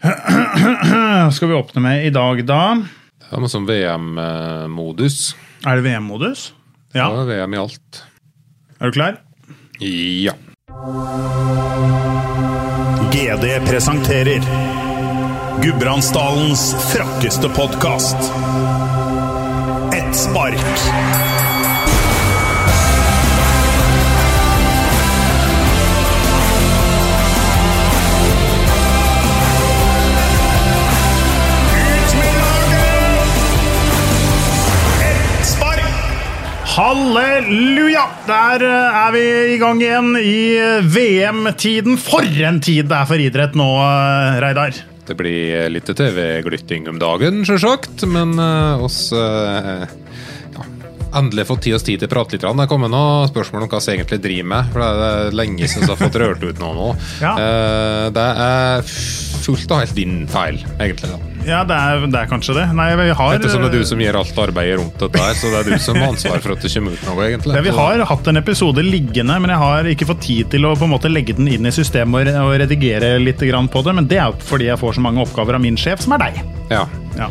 skal vi åpne med i dag, da? Det er noe som VM-modus. Er det VM-modus? Ja. Ja, VM i alt. Er du klar? Ja. GD presenterer Gudbrandsdalens frakkeste podkast. Ett spark. Halleluja! Der eh, er vi i gang igjen i eh, VM-tiden. For en tid det er for idrett nå, eh, Reidar. Det blir litt TV-glytting om dagen, sjølsagt, men uh, oss uh, ja, endelig fått tid oss tid til å prate litt. Det er kommet noen spørsmål om hva vi egentlig driver med. For det er lenge siden vi har fått rørt ut noe nå. Ja. Eh, det er fullt og helt din feil, egentlig. da. Ja, det er, det er kanskje det. Nei, vi har Ettersom det er du som gjør alt arbeidet rundt dette her, så det er du som har ansvar for at det kommer ut noe, egentlig. Ja, vi har hatt en episode liggende, men jeg har ikke fått tid til å på en måte legge den inn i systemet og, og redigere litt på det. Men det er fordi jeg får så mange oppgaver av min sjef, som er deg. Ja. Ja.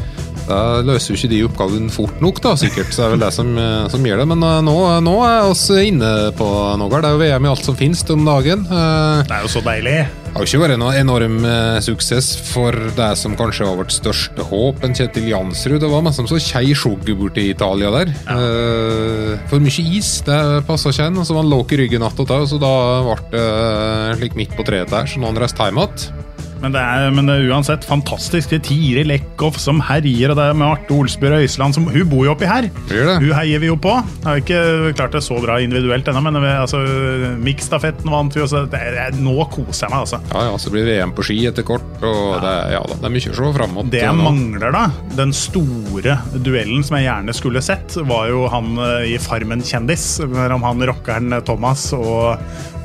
Da løser jo ikke de oppgavene fort nok, da, sikkert. Så det er vel det som, eh, som gjør det. Men eh, nå, nå er vi inne på noe. Det er jo VM i alt som finnes om dagen. Eh, Det er jo så deilig. Har jo ikke vært noe enorm eh, suksess for det som kanskje var vårt største håp, en Kjetil Jansrud. Det var mest som så kjei sjogge borti Italia der. Ja. for mye is, det passa ikke en. Så var han låk i ryggen att og så da ble det eh, slik midt på treet der, så nå han reiste hjem igjen. Men det er, men det er uansett fantastisk. Det er Tiri Lekhoff som herjer, og det er med Arte Olsbjørg Øysland som Hun bor jo oppi her! Hun heier vi jo på. Jeg har ikke klart det så bra individuelt ennå, men altså, miksstafetten vant vi, så det, nå koser jeg meg, altså. Ja, ja, så blir det VM på ski etter kort, og det, ja, da, det er mye å se fram mot. Det jeg mangler, da, den store duellen som jeg gjerne skulle sett, var jo han eh, i Farmen kjendis, mellom han rockeren Thomas og,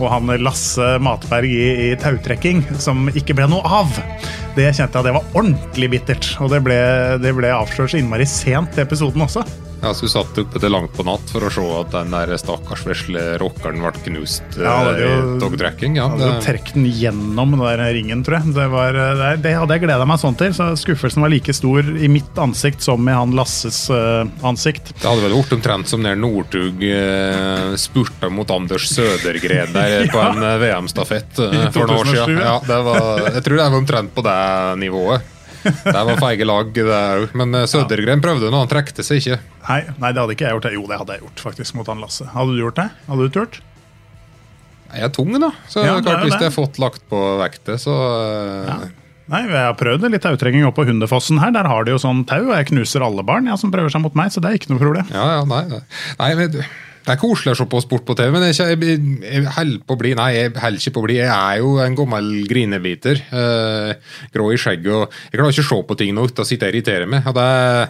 og han Lasse Matberg i, i tautrekking, som ikke ble noe av. Det kjente jeg det var ordentlig bittert, og det ble, det ble avslørt så innmari sent i episoden også. Jeg skulle satt oppe til langt på natt for å se at den der stakkars vesle rockeren ble knust Ja, er eh, jo- i dogtracking. Ja, Altså, det, Trekk den gjennom den der ringen, tror jeg. Det, var, eh, det, hadde jeg gleda meg sånn til. så Skuffelsen var like stor i mitt ansikt som i han Lasses uh, ansikt. det hadde vel vært omtrent som når Northug uh, spurta mot Anders Sødergren der på en VM-stafett uh, for noen år siden. Ja, det var, jeg tror det var omtrent på det nivået. Det var feige lag, det òg. Men eh, Sødergren prøvde nå, han trekte seg ikke. Nei, nei, det hadde ikke jeg gjort. Jo, det hadde jeg gjort faktisk mot han Lasse. Hadde du gjort det? Hadde du turt? Jeg er tung, da. Så Ja, det klart jo hvis det. jeg har fått lagt på vektet, så ja. Nei, jeg har prøvd litt tautrenging oppe på Hundefossen her. Der har de jo sånn tau, og jeg knuser alle barn ja, som prøver seg mot meg, så det er ikke noe problem. Ja, ja, nei, nei. nei men, det er koselig å se på sport på TV, men jeg, jeg, jeg holder på å bli Nei, jeg holder ikke på å bli Jeg er jo en gammel grinebiter. Øh, grå i skjegget. og Jeg klarer ikke å se på ting nok. Da sitter jeg og irriterer meg. Og det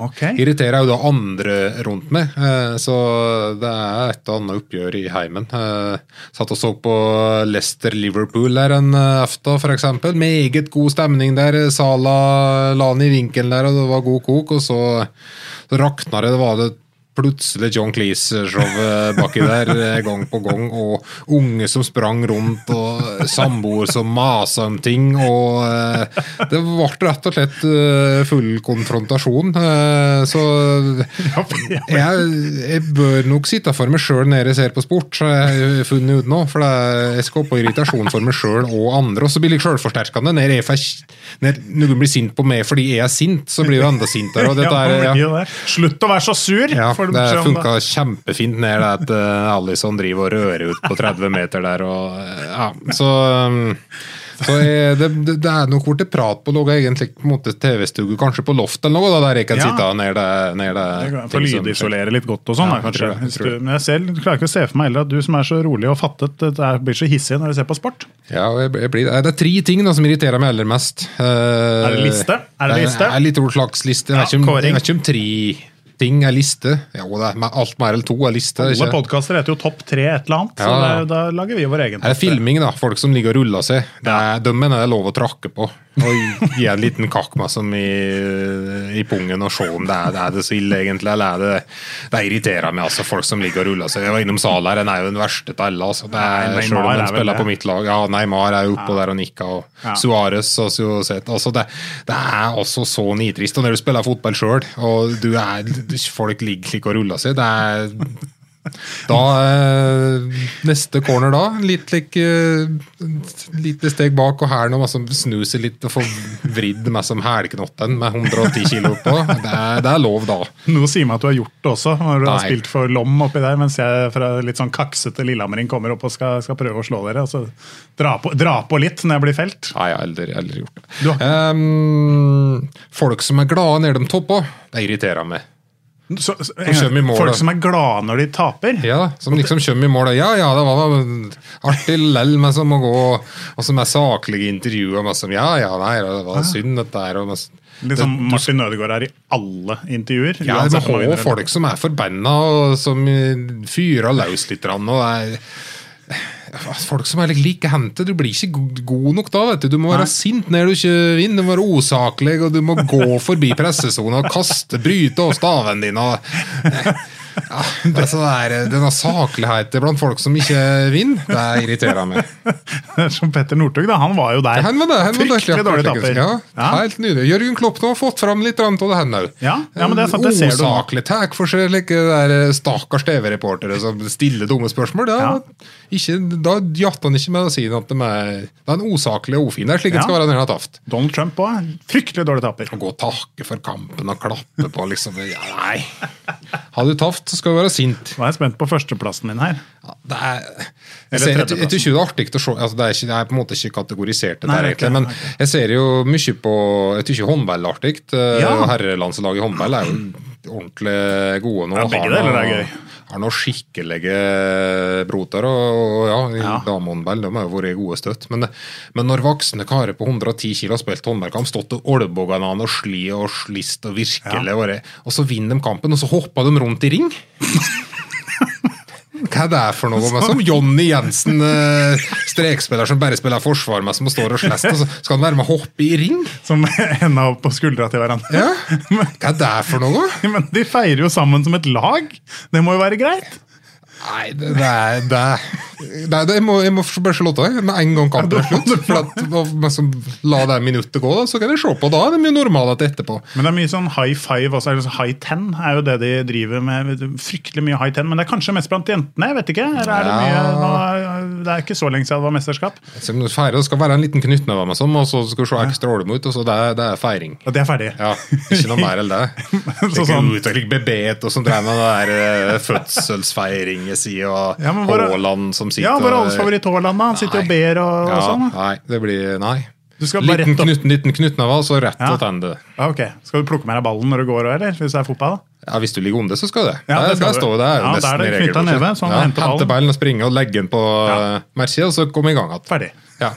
okay. irriterer jo da andre rundt meg. Eh, så det er et og annet oppgjør i heimen. Eh, satt og så på Leicester-Liverpool der en aften, f.eks. Meget god stemning der. Sala la han i vinkelen der, og det var god kok. Og så, så rakna det. Det var det plutselig John Cleese-showet baki der eh, gang på gang, og unge som sprang rundt, og samboer som masa om ting, og eh, det ble rett og slett eh, full konfrontasjon. Så jeg, jeg bør nok sitte for meg sjøl når jeg ser på sport, så jeg har funnet ut nå, for jeg skal på irritasjon for meg sjøl og andre, og så blir det sjølforsterkende. Når, jeg når noen blir sint på meg fordi jeg er sint, så blir jeg enda sintere. Og dette er, ja. jo. Slutt å være så sur! Ja, får du det beskjed om funka kjempefint ned det at uh, Alison driver og rører ut på 30 meter der. Og, uh, ja, så um, Så jeg, det, det, er nok blitt prat på noe egentlig på en måte TV-stue, kanskje på loft eller noe, da, der jeg kan Ja. sitte ned det, ned det For lydisolere litt godt og sånn, Ja, kanskje. jeg jeg Men jeg selv klarer ikke å se for meg heller at du som er så rolig og fattet, det er- blir så hissig når du ser på sport. Ja, blir, det er tre ting da, som irriterer meg aller mest. Uh, Er det liste? Er det liste? Det er litt slags liste. Ja, jeg vet ikke om tre ting er liste. Jo, det er alt mer eller to er liste. Alle podkaster heter jo Topp tre et eller annet, så det, da lager vi vår egen. Det er filming, da. Folk som ligger og ruller seg. Det er, De mener det er lov å trakke på. Og gi en liten kakk med som i, i pungen og se om det er, er det så ille, egentlig. Eller er det Det irriterer meg, altså. Folk som ligger og ruller seg. Jeg var innom salen her, den er jo den verste av alle. Altså. Det er, Nei, selv om den er spiller det. på mitt lag. Ja, Neymar er jo oppå der og nikker. Og Ja. Suárez og Suárez. Altså, det, det er altså så nitrist. Og når du spiller fotball sjøl, og du er, folk ligger slik og ruller seg, det er da eh, Neste corner da. Litt like, eh, lite steg bak, og her nå må man snu litt og får vridd meg som hælknotten med 110 kilo på. Det er, det er lov, da. Noe sier meg at du har gjort det også, når du har spilt for Lom oppi der, mens jeg fra litt sånn kaksete Lillehammering kommer opp og skal, skal prøve å slå dere. Altså, dra, på, dra på litt når jeg blir felt. Nei, jeg har aldri, aldri gjort det. Ehm, folk som er glade når de topper, det irriterer meg. Så, så, i mål, folk som er glade når de taper. Ja, Som liksom kommer i mål Ja, ja, det var artig lell, men som må gå Og som er saklige intervjuer. Men som, ja, ja, nei, det var synd, dette her. Og, Liksom Litt Martin Ødegaard er i alle intervjuer. Ja, det er vinner folk som er forbanna, og som fyrer løs litt. Og Og er, folk som er litt like hendte. Du blir ikke god nok da. vet Du Du må være sint når du ikke vinner, du må være osaklig, og du må gå forbi pressesona og kaste, bryte av staven din. Ja, det er sånn der, Denne sakligheten blant folk som ikke vinner, det irriterer meg. Som Petter Northug, da. Han var jo der. Han var det, han var Fryktelig dårlig tapper. Ja, Helt nydelig. Jørgen Klopp nå har fått fram litt av det, her. Ja, ja, men det er sant, det ser du. Osaklig tak for seg like der eh, stakkars TV-reportere som stiller dumme spørsmål. Da, Ja. ikke, da jatter han ikke med å si at de er, det er en osaklig og ofin. Det er slik det Ja. skal være når han har taft. Donald Trump òg. Fryktelig dårlig tapper. Å gå og takke for kampen og klappe på, liksom. Ja, nei. Har du taft, så skal du være sint. Nå er jeg spent på førsteplassen din her. Ja, Det er, jeg, ser, jeg, jeg, tror det er artig å se altså det, er ikke, det er på en måte ikke kategorisert, det Nei, der, er ikke- men jeg ser jo mye på Jeg tror ikke håndball er artig. Eh, Ja. Herrelandslaget i håndball er jo ordentlig gode nå. Ja, begge deler er gøy. Har noen skikkelige broter, og, og ja, Ja. damehåndball de har jo vært gode støtt. Men, men når voksne karer på 110 kilo har spilt håndballkamp, stått og olboga hverandre og sli og slist og virkelig vært- Og så vinner de kampen, og så hopper de rundt i ring! Hva er det for noe? Men som Jonny Jensen, eh, strekspiller som bare spiller forsvar med som står og slåss, og så skal han være med å hoppe i ring? Som enda opp på skuldra til hverandre. Ja. Hva er det for noe? Men de feirer jo sammen som et lag. Det må jo være greit? Nei, det, det er det, er- det, jeg, må, jeg må bare slå av med en gang kampen er slutt. For at, men la det minuttet gå, da, så kan jeg se på. Da er det mye normalt etterpå. Men det er mye sånn high five altså, Eller high ten er jo det de driver med. Fryktelig mye high ten. Men det er kanskje mest blant jentene? jeg vet ikke. Eller er det, mye, nå, det er ikke så lenge siden det var mesterskap. Så når du feirer, det skal være en liten knyttneve sånn, og så skal du se ekstra ålreit ut, og så det, det er feiring. Og det er ferdig. Ja, ikke noe mer enn det. Så sånn- ut og ligge bebet, og som drev med det der fødselsfeiring fødselsfeiringen si, og vår- Haaland som sitter Ja, bare alles favoritt Haaland. da. Han sitter og ber og, og Ja, sånn. nei, det blir Nei. Skal Liten knut, liten knyttneve, og så rett Ja. tilbake. Ja, ok. Skal du plukke med deg ballen når du går òg, eller? Hvis det er fotball? Ja, Hvis du ligger under, så skal det. Ja, det det, skal det står det Ja, det er det regelboken. neve, sånn, ja, hente ballen. Ballen og springe og legge den på Ja. ja. Og så komme i gang igjen. Ferdig. Ja.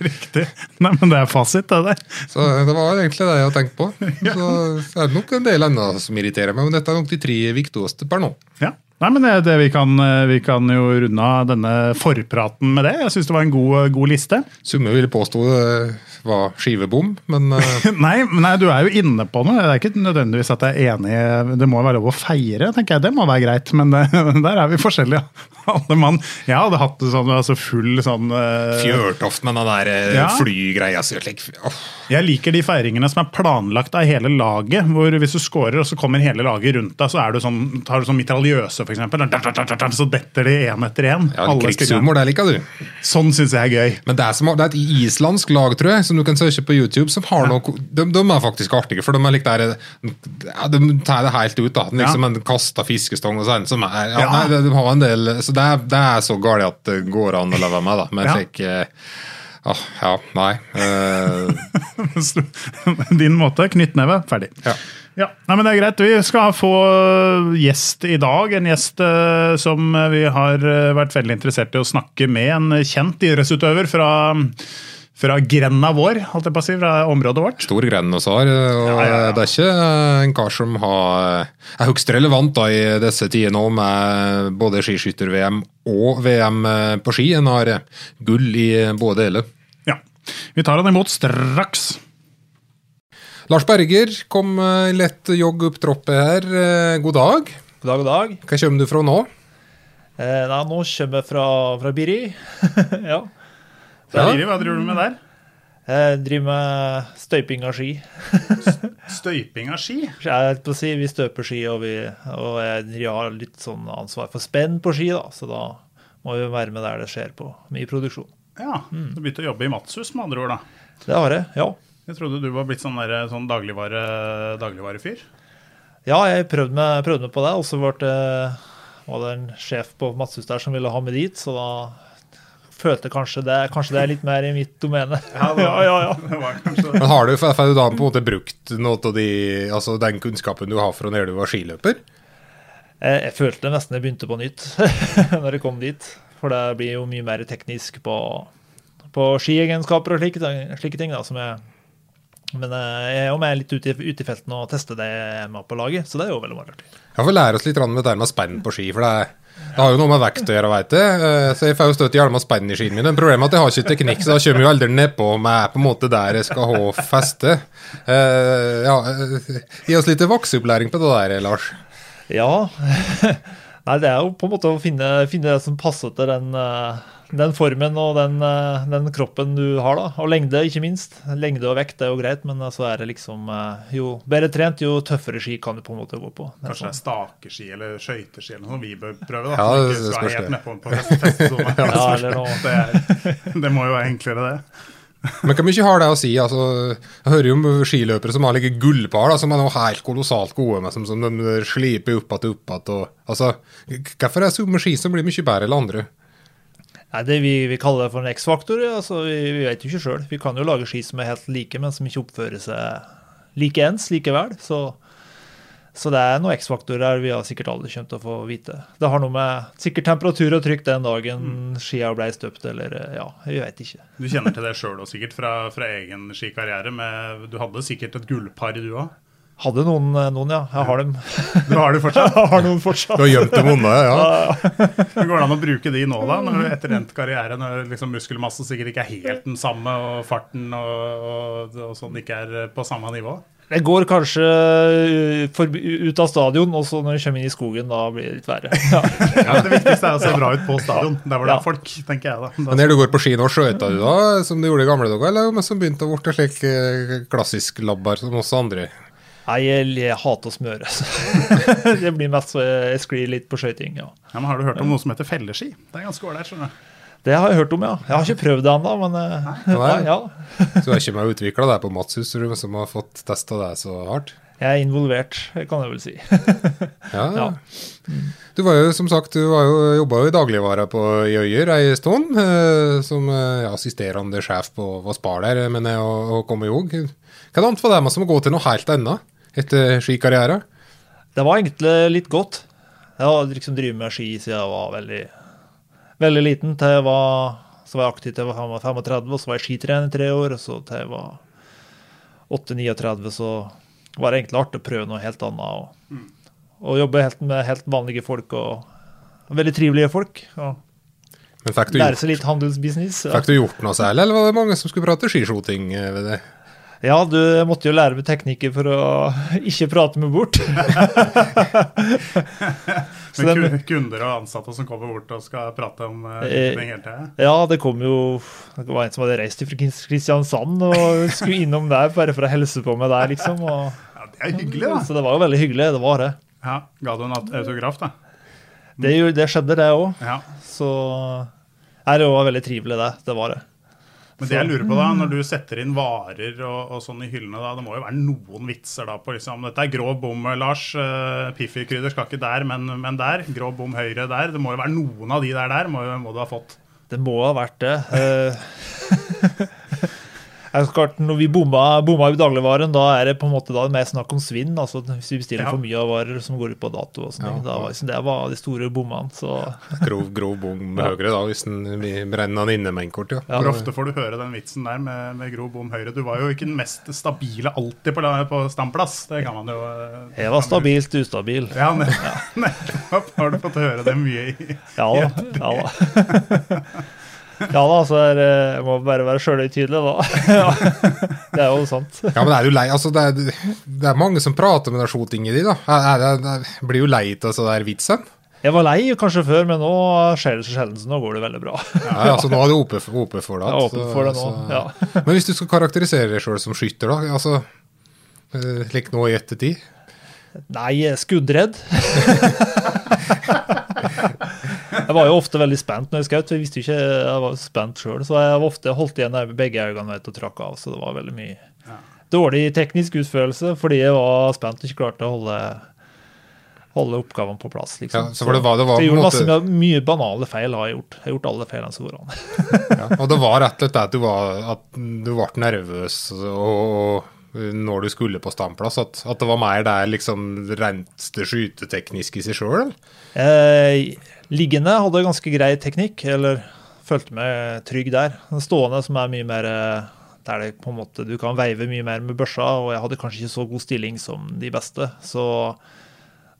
Riktig. Nei, men det er fasit, det der. Så det var egentlig det jeg hadde tenkt på. Så er det nok en del ennå som irriterer meg, men dette er nok de tre viktigste per nå. Ja. Nei, men det, det vi, kan, eh, vi kan jo runde av denne forpraten med det. Jeg syns det var en god, god liste. Summe ville påstå det var skivebom, men eh, Nei, nei, du er jo inne på noe. Det er ikke nødvendigvis at jeg er enig Det må være lov å feire, tenker jeg. Det må være greit. Men der er vi forskjellige. Alle mann. Jeg hadde hatt det sånn, altså full sånn uh, Fjørtoft med den der uh, Ja. flygreia si. slik. Jeg liker de feiringene som er planlagt av hele laget. hvor Hvis du scorer, og så kommer hele laget rundt deg, så er du sånn, tar du sånn mitraljøse, f.eks. Så detter de én etter én. Ja, Krigshumor, det liker du. Sånn syns jeg er gøy. Men det er, som, det er et islandsk lag, tror jeg, som du kan søke på YouTube, som har noe de, de er faktisk artige, for de er litt der De tar det helt ut, da. Liksom Ja. en kasta fiskestong og sånn. Som er, ja, Ja. Nei, de har en del Så det er, det er så galt at det går an å leve med, da. Men Ja. fikk Åh, oh, ja, nei. Uh... Din måte. Knyttneve. Ferdig. Ja. Ja, nei, men Det er greit. Vi skal få gjest i dag. En gjest uh, som vi har eh, vært veldig interessert i å snakke med. En kjent idrettsutøver fra, fra grenda vår, holdt jeg på å si, fra området vårt. stor grend oss har. Og Ja, ja, ja. det er ikke eh, en kar som har, er høyst relevant da, i disse tider nå, med både skiskytter-VM og VM på ski. En har gull i både deler. Ja. Vi tar han imot straks. Lars Berger kom eh, lett jogg opp troppet her. Eh, God dag. God dag, god dag. Hva kommer du fra nå? Eh, nei, nå kommer jeg fra, fra Biri. ja. Ja. Liri, hva driver du med der? Jeg driver med støyping av ski. Støyping av ski? Jeg på å si, Vi støper ski, og, vi, og jeg har litt sånn ansvar for spenn på ski, da. Så da må vi være med der det skjer på mye produksjon. Ja, Du begynte å jobbe i Matshus, med andre ord. da. Det har jeg, ja. Jeg trodde du var blitt sånn, der, sånn dagligvare, dagligvarefyr. Ja, jeg prøvde meg, prøvde meg på det, og så var det en sjef på Matshus der som ville ha meg dit, så da følte kanskje det, kanskje det er litt mer i mitt domene. Ja, ja, ja. Det. Men har du, har du da på en måte brukt noe av de, altså den kunnskapen du har fra når du var skiløper? Jeg, jeg følte nesten jeg begynte på nytt når jeg kom dit. For det blir jo mye mer teknisk på, på skiegenskaper og slike, slike ting. da, som jeg Men eh, jeg er jo med litt ute i, ut i felten og tester det jeg er med på laget, så det er jo veldig artig. Ja, for lære oss litt grann med det der med spenn på ski, for det, er, det har jo noe med vekt å gjøre, veit jeg. Eh, Så jeg får jo støtt hjelma spenn i skiene mine. Problemet er at jeg har ikke teknikk, så da kommer jo aldri nedpå er på en måte der jeg skal ha feste. Eh, ja, eh, gi oss litt vokseopplæring på det der, Lars. Ja. Nei, det er jo på en måte å finne, finne det som passer til den, eh, den formen og den, eh, den kroppen du har, da. Og lengde, ikke minst. Lengde og vekt er jo greit, men så er det liksom eh, Jo bedre trent, jo tøffere ski kan du på en måte gå på. Det Kanskje det er sånn. stakeski eller skøyteski eller noe vi bør prøve. da. Ja, det skal helt det. nedpå på neste. Ja, eller noe. det, er, det må jo være enklere, det. Men hvor mye har det å si? Altså, jeg hører jo om skiløpere som har like gullpar, da, som er noe helt kolossalt gode med, som, som de sliper opp igjen og opp igjen. Altså, hvorfor er det somme ski som blir mye bedre enn andre? Nei, Det vi, vi kaller det for en X-faktor, altså, vi, vi vet jo ikke sjøl. Vi kan jo lage ski som er helt like, men som ikke oppfører seg like ens likevel. Så, så det er noen X-faktorer vi har sikkert aldri kommet til å få vite. Det har noe med sikkert temperatur og trykk den dagen skia ble støpt, eller ja, vi vet ikke. Du kjenner til det sjøl òg, sikkert fra, fra egen skikarriere. Med, du hadde sikkert et gullpar, du òg. Hadde noen, eh, noen ja. Jeg har dem. Du har dem fortsatt? Jeg har noen fortsatt. Du har gjemt dem unna, ja. Går det an å bruke de nå, da? Når etter endt karriere, når liksom muskelmassen sikkert ikke er helt den samme, og farten og, og, og sånn ikke er på samme nivå? Jeg går kanskje uh, ut av stadion, og så når jeg kommer inn i skogen, da blir det litt verre. Ja. Ja, Det viktigste er å se bra ut på stadion. Der hvor det Ja. er folk, tenker jeg da. Men når du går på ski nå, skøyter du da, som du gjorde i gamle dager, eller som begynte å bli slik eh, klassisk labbar som oss andre? Nei, jeg, jeg hater å smøre. det blir mest så jeg, jeg sklir litt på skøyting, ja. ja, men Har du hørt om noe som heter felleski? Det er ganske ålreit. skjønner du. Det har jeg hørt om, ja. Jeg har ikke prøvd det ennå, men eh, Nei. ja, Så du er ikke meg utvikla det på Matshus, som har fått testa det så hardt? jeg er involvert, kan jeg vel si. Ja. Ja. Du var jo som sagt, du var jo, jobba jo i dagligvare på i Øyer ei stund, eh, som eh, ja, assisterende sjef på, på Spar der, men jeg og, og kom i jog. Hva annet var det med som å gå til noe helt annet etter skikarriere? Det var egentlig litt godt. Jeg har liksom drevet med ski siden jeg var veldig, veldig liten. Til jeg var, så var jeg aktiv til jeg var 35, og så var jeg skitrener i tre år. Og så til jeg var 8-39, så var det egentlig artig å prøve noe helt annet. Og, og jobbe helt med helt vanlige folk og, og veldig trivelige folk. Og Men fikk du, gjort, litt fikk du gjort noe særlig, eller var det mange som skulle prate skiskjoting eh, ved det? Ja, du måtte jo lære meg teknikker for å ikke prate meg bort. Men kunder og ansatte som kommer bort og skal prate om uh, ting hele tida? Ja, det kom jo Det var en som hadde reist fra Kristiansand og skulle innom der bare for å helse på meg der, liksom. Og, Ja, det er hyggelig, da. så det var jo veldig hyggelig. Det var det. Ja, Ga du en autograf, da? Det, det skjedde, det òg. Ja. Så Nei, det var veldig trivelig, det. Det var det. Men det jeg lurer på da, når du setter inn varer og, og sånn i hyllene, da, det må jo være noen vitser da på liksom Dette er grov bom, Lars. Uh, Piffi-krydder skal ikke der, men, men der. Grov bom høyre der. Det må jo være noen av de der der, må, må du ha fått. Det må ha vært det. Eh, jeg skal, når vi bomma, bomma i dagligvaren, da er det på en måte da mer snakk om svinn. altså Hvis vi bestiller Ja. for mye av varer som går ut på dato. og sånne ting, da var liksom, Det var de store bommene. så... Grov, grov bom høyre, da, hvis den vi brenner den inne med en kort, ja. Ja. Hvor ofte får du høre den vitsen der med, med grov bom høyre? Du var jo ikke den mest stabile alltid på, på standplass. Det kan man jo eh, Jeg var stabilt ustabil. Ja, ne- nettopp. Har du fått høre det mye i Ja da. Ja da. Ja da, så er, jeg må bare være sjølhøytidelig, da. Det er jo sant. Ja, men er du lei? Altså, det, er, det er mange som prater med den shootinga di, da. Er, er, er, blir jo lei av så der vitsen. Jeg var lei kanskje før, men nå skjer det så sjelden, så nå går det veldig bra. Ja, altså, nå er du oppe, oppe for det. Jeg åpen for det nå, så- ja. Men hvis du skal karakterisere deg sjøl som skytter, da? Altså, eh, Slik nå i ettertid? Nei, skuddredd. Jeg var jo ofte veldig spent når jeg skjøt, for jeg visste jo ikke jeg var spent sjøl. Så jeg var ofte holdt igjen med begge øynene og trakk av, så det var veldig mye dårlig teknisk utførelse fordi jeg var spent og ikke klarte å holde, holde oppgavene på plass. Liksom. Ja, så var det- var- det var jeg gjorde masse måte- mye banale feil. har Jeg gjort Jeg har gjort alle feilene som går an. Ja, og det var rett og slett det at du, var, at du ble nervøs og, og når du skulle på standplass, at, at det var mer der liksom rent det skytetekniske i seg sjøl? Eh, liggende hadde ganske grei teknikk, eller følte meg trygg der. Stående som er mye mer eh, der det på en måte du kan veive mye mer med børsa, og jeg hadde kanskje ikke så god stilling som de beste. Så,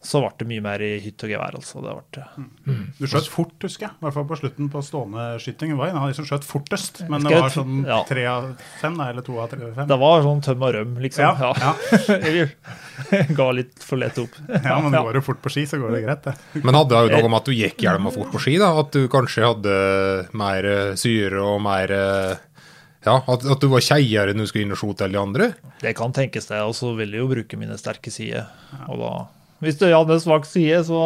så ble det mye mer i hytt og gevær, altså. Det ble, Du skjøt fort, husker jeg. I hvert fall på slutten på stående skyting. Du var en av de som skjøt fortest. Men det var sånn ja. tre av fem, eller to av tre, fem. det var sånn tøm og røm, liksom. Ja, Ja. jeg ga litt for lett opp. Ja, men går du fort på ski, så går det greit, det. Men hadde det jo noe om at du gikk hjelma fort på ski? da, At du kanskje hadde mer eh, syre og mer eh, Ja, at, at du var keiere når du skulle inn og skjote alle de andre? Det kan tenkes det, og så vil jeg jo bruke mine sterke sider. Og da, hvis du hadde en svak side, så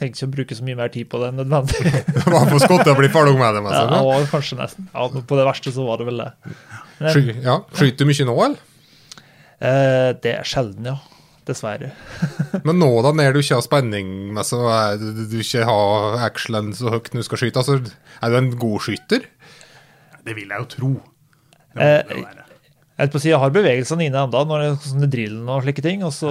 jeg ikke å bruke så mye mer tid på det enn nødvendig. Var får skottet og bli ferdig med det? med Ja, det kanskje nesten. Ja, på det verste så var det vel det. Men, Sky, ja, Skyter du mye nå, eller? eh, det er sjelden, ja. Dessverre. Men nå, da, når du ikke har spenning med så er du, du ikke har actionen så høyt når du skal skyte, altså, er du en god skyter? Det vil jeg jo tro. Det må Eh, det være. Jeg, å jeg har bevegelsene inne enda når det er sånne drillen og slike ting. Og så,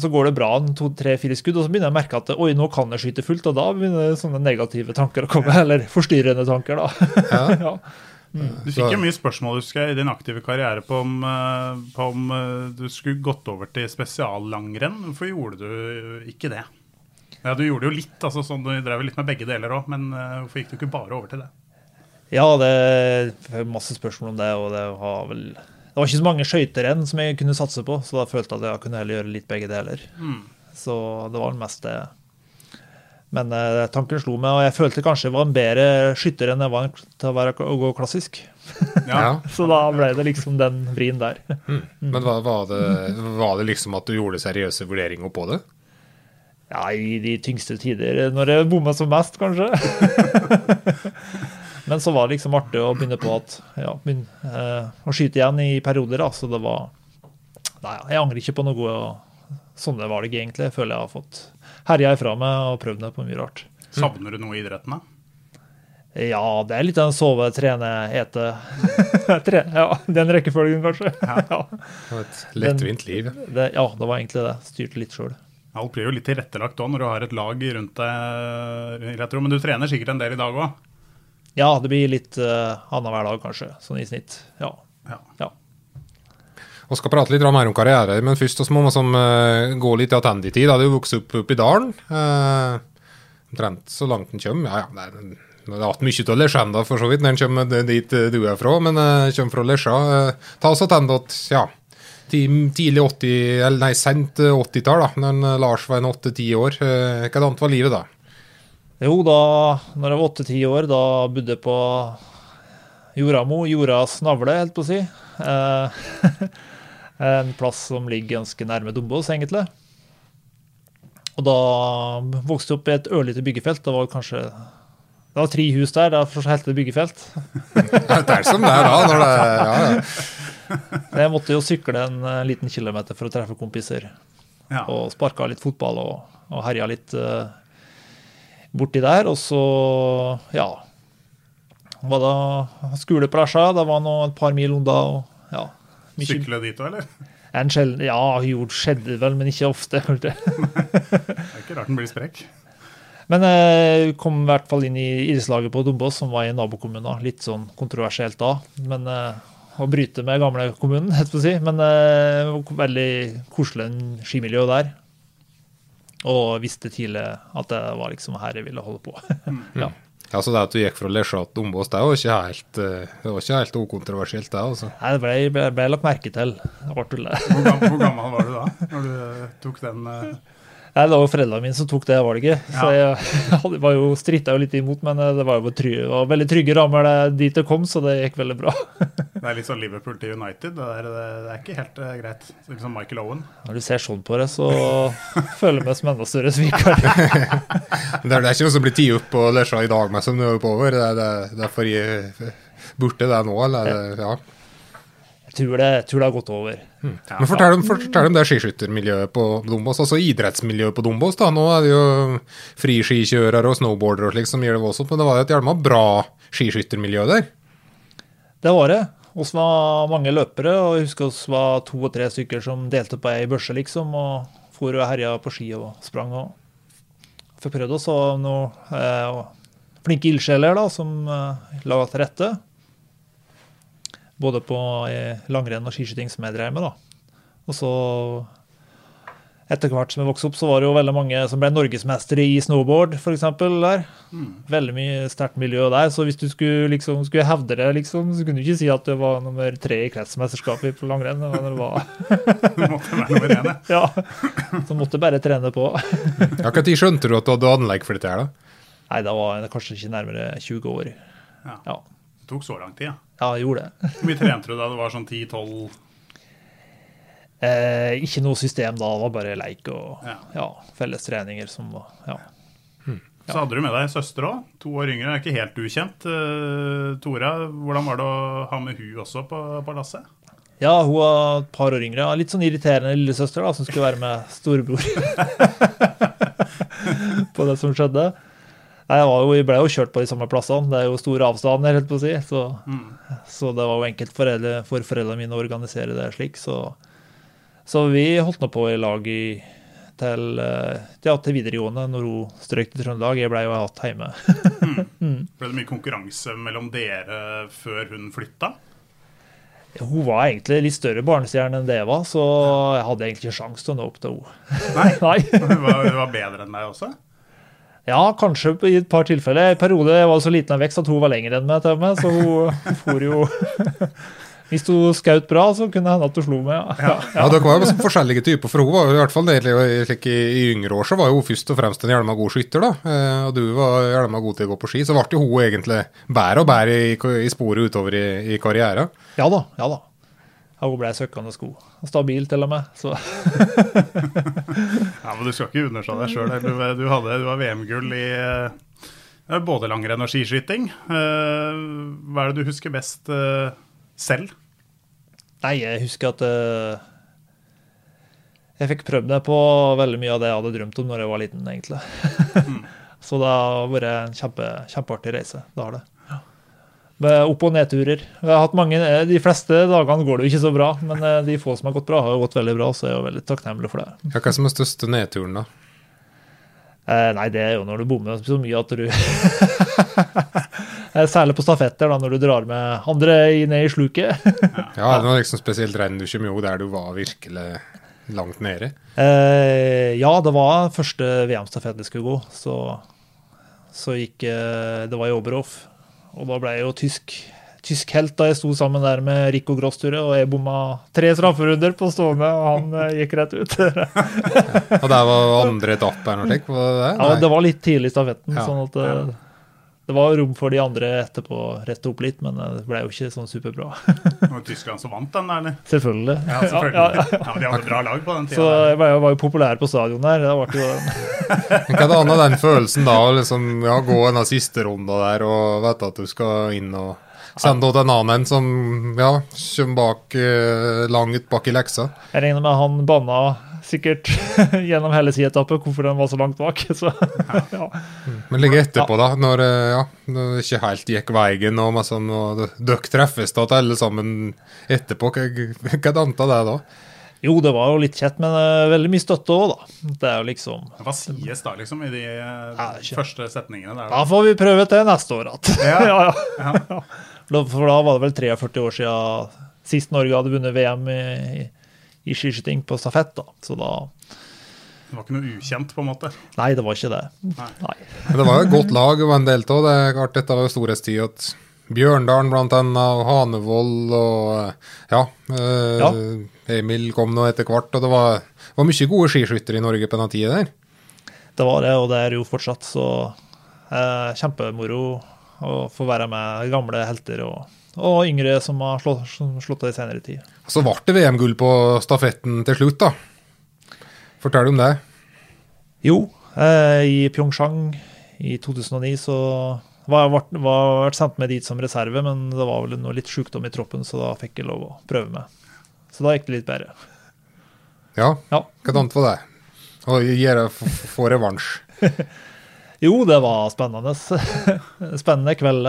så går det bra to, tre, fire skudd, og så begynner jeg å merke at oi, nå kan jeg skyte fullt. Og da begynner sånne negative tanker å komme. Eller forstyrrende tanker, da. ja. Du fikk jo mye spørsmål husker jeg, i din aktive karriere på om, eh, på om eh, du skulle gått over til spesiallangrenn. Hvorfor gjorde du ikke det? Ja, Du gjorde jo litt, altså sånn, du drev litt med begge deler òg, men eh, hvorfor gikk du ikke bare over til det? Ja, det er masse spørsmål om det, og det har vel Det var ikke så mange skøyterenn som jeg kunne satse på, så da følte jeg at jeg kunne heller gjøre litt begge deler. Så det var det meste. Men eh, tanken slo meg, og jeg følte kanskje jeg var en bedre skytter enn jeg var til å, være, å gå klassisk. Ja. Så da ble det liksom den vrien der. Men var, var, det, var det liksom at du gjorde seriøse vurderinger på det? Ja, i de tyngste tider, når jeg bomma som mest, kanskje. Men så var det liksom artig å begynne på at ja, begynne, eh, å skyte igjen i perioder. Da. Så det var Nei, jeg angrer ikke på noe. Sånne var det ikke egentlig. Jeg føler jeg har fått herja ifra meg og prøvd meg på mye rart. Savner du noe i idretten, da? Ja, det er litt den sove, trene, ete Tre, Ja, den rekkefølgen, kanskje. Ja. Det var et lettvint liv. Det, ja, det var egentlig det. Styrte litt sjøl. Alt blir jo litt tilrettelagt òg når du har et lag rundt deg. Men du trener sikkert en del i dag òg? Ja, det blir litt uh, annenhver dag, kanskje. Sånn i snitt. Ja. Ja. ja. Vi skal prate litt mer om karriere, men først så må vi som, eh, gå litt tilbake i tid. Da du vokste opp oppe i dalen. Uh, omtrent så langt en kommer. Ja, ja, det er, det har hatt mye av legenda for så vidt når en kommer dit du er fra, men uh, kommer fra Lesja. Uh, ta oss tilbake til ja, tidlig 80, eller nei, sent 80-tall, da når Lars var en 8-10 år. Uh, Hvordan var livet da? Jo, da når jeg var åtte-ti år, da bodde jeg på Joramo, jordas navle, helt på å si. Eh, en plass som ligger ganske nærme Dombås, egentlig. Og da vokste jeg opp i et ørlite byggefelt. Det var kanskje det var tre hus der, derfor helt det byggefelt. Det er som det er da. når det ja, ja. Jeg måtte jo sykle en eh, liten kilometer for å treffe kompiser. Ja. Og sparka litt fotball og, og herja litt eh, borti der. Og så, ja var da skole på Lesja. Det var nå et par mil unna. og ja, mye- Sykle dit òg, eller? En sjelden, ja, jo, skjedde vel, men ikke ofte. Det er ikke rart den blir sprekk. Men jeg kom i hvert fall inn i idrettslaget på Dombås, som var i nabokommunen. Litt sånn kontroversielt da. Men eh, å bryte med gamle kommunen, helt det å si. Men eh, veldig koselig skimiljø der. Og visste tidlig at det var liksom her jeg ville holde på. ja. Ja, Så det at du gikk fra Lesjat til Ombås, det var ikke helt, eh, det var ikke helt ukontroversielt, det. altså. Nei, det ble, ble, ble lagt merke til. Hvor gammel, hvor gammel var du da når du eh, tok den? Nei, det var jo foreldrene mine som tok det, valget. Ja. Så jeg, var jo, stritta jo litt imot, men eh, det var jo try, det var veldig trygge rammer det, dit det kom, så det gikk veldig bra. Det er litt sånn Liverpool til United. Det er, det er ikke helt uh, greit. Det er Liksom Michael Owen. Når du ser sånn på det, så føler jeg meg som enda større sviker. Det er, det er ikke noe som blir tatt opp og Lesja i dag med som du er oppover. Det er, det er, det er for i- borte det nå, eller? ja. det- Ja. Tror det, tror det har gått over. Men fortell om, fortell om det skiskyttermiljøet på Dombås, altså idrettsmiljøet på Dombås. da. Nå er det jo friskikjørere og snowboardere og slik som gjør det også, men det var jo et jævla bra skiskyttermiljø der. Det var det. Vi var mange løpere, og jeg husker oss var to og tre stykker som delte på ei børse, liksom, og for og herja på ski og sprang. og Fikk prøvd oss, og noen eh, flinke ildsjeler da, som eh, la til rette. Både på eh, langrenn og skiskyting som jeg drev med. da. Og så etter hvert som jeg vokste opp, så var det jo veldig mange som ble norgesmestere i snowboard, f.eks. der. Veldig mye sterkt miljø der. Så hvis du skulle, liksom, skulle hevde det, liksom, så kunne du ikke si at du var nummer tre i kretsmesterskapet på langrenn. Men det var, Du måtte være nummer én. ja. ja, Så måtte bare trene på. Ja, Når skjønte du at du hadde anlegg for dette her, da? Nei, da var jeg kanskje ikke nærmere 20 år. Ja. Ja, Det tok så lang tid, ja. Ja jeg gjorde det. Hvor mye trente du da? Det var sånn 10-12 Eh, ikke noe system da, det var bare leik og Ja. ja, fellestreninger som var ja. Så hadde du med deg søster òg. To år yngre, er ikke helt ukjent. Uh, Tora, hvordan var det å ha med hun også på, på lasset? ja, hun var et par år yngre. Litt sånn irriterende lillesøster da, som skulle være med storebror på det som skjedde. Nei, jeg, var jo, jeg ble jo kjørt på de samme plassene. Det er jo store avstander, helt på å si. Så, så det var jo enkelt for, foreldre, for foreldrene mine å organisere det slik. Så, så vi holdt nå på i lag i, til, eh, ja, til videregående når hun strøk til Trøndelag. Jeg ble jo hatt hjemme. Ble det mye konkurranse mellom dere før hun flytta? Hun var egentlig litt større barnestjerne enn det jeg var, så jeg hadde egentlig ikke sjanse til å nå opp til henne. Nei. Nei. Hun var, hun var bedre enn deg også? Ja, kanskje i et par tilfeller. I periode var så liten av vekst at hun var lenger enn meg til meg, så hun for jo Hvis hun skjøt bra, så kunne det hende at hun slo meg. Ja. Ja, Dere var jo forskjellige typer, for hun var jo i hvert fall det, i, i, i yngre år så var hun først og fremst en hjelma god skytter, da. Eh, og du var hjelma god til å gå på ski. Så ble hun egentlig bedre og bedre i, i sporet utover i, i karrieren. ja da, ja da. Ja, hun ble søkkende sko. Stabil til og med. Så Ja, men Du skal ikke underslå deg sjøl. Du, du, hadde- du var VM-gull i uh, både langrenn og skiskyting. Uh, Hva er det du husker best uh, selv? nei, jeg husker at eh, jeg fikk prøvd meg på veldig mye av det jeg hadde drømt om når jeg var liten, egentlig. Så det har vært en kjempe, kjempeartig reise. Det har det. Med opp- og nedturer. Jeg har hatt mange, eh, De fleste dagene går det jo ikke så bra, men eh, de få som har gått bra, har jo gått veldig bra, så jeg er jo veldig takknemlig for det. Ja, hva som er største nedturen, da? Eh, nei, det er jo når du bommer så mye at du Eh, Særlig på stafetter, da, når du drar med andre ned i sluket. Ja, det noe liksom spesielt renn du kommer ihåg der du var virkelig langt nede? Eh, ja, det var første VM-stafett jeg skulle gå, så, så gikk Det var i Oberhof. Og da ble jeg jo tysk, tysk helt da jeg sto sammen der med Rico Grossture, og jeg bomma tre strafferunder på stående, og han eh, gikk rett ut. Og der var andre etappe eller noe slikt? Ja, det var litt tidlig i stafetten, Ja, sånn at eh, det var rom for de andre etterpå å rette opp litt, men eh, det ble jo ikke sånn superbra. Det var Tyskland som vant den, eller? Selvfølgelig. Ja, selvfølgelig. Ja, ja, ja. Ja, De hadde bra lag på den Så jeg var jo, var jo populær på stadion der. Det ble jo Hva er det annet den følelsen da, å liksom, ja, gå en av siste runda der og vite at du skal inn og sende til en annen som ja, kommer bak, eh, langt bak i leksa? Jeg regner med han banna sikkert gjennom hele si etappe hvorfor den var så langt bak. Så, ja. Men ligge etterpå, da, når eh, ja, det ikke helt gikk veien, og, sånn, og dere treffes da alle sammen etterpå, hva, hva danta det da? Jo, det var jo litt kjett, men uh, veldig mye støtte òg, da. Det er jo liksom Hva sies da, liksom, i de uh, første setningene der? Da får vi prøve til neste år igjen. Ja. ja, ja. ja. For da var det vel 43 år siden sist Norge hadde vunnet VM i, i, i skiskyting på stafett. da. Så da Det var ikke noe ukjent, på en måte? Nei, det var ikke det. Nei. Nei. Det var et godt lag og en del av det. er klart Dette var storhetstid. at Bjørndalen blant annet, og Hanevold og ja, eh, Ja. Emil kom nå etter hvert. og Det var, var mye gode skiskyttere i Norge på den tida der. Det var det, og det er jo fortsatt. Så eh, kjempemoro å få være med gamle helter og, og yngre som har slått, slått det i senere tid. Så ble det VM-gull på stafetten til slutt, da. Fortell om det. Jo, eh, i Pyeongchang i 2009 så var jeg vært sendt med dit som reserve, men det var vel noe litt sjukdom i troppen, så da fikk jeg lov å prøve med. Så da gikk det litt bedre. Ja, Ja. hvordan var det? Å gjøre, få revansj. Jo, det var spennende. spennende kveld,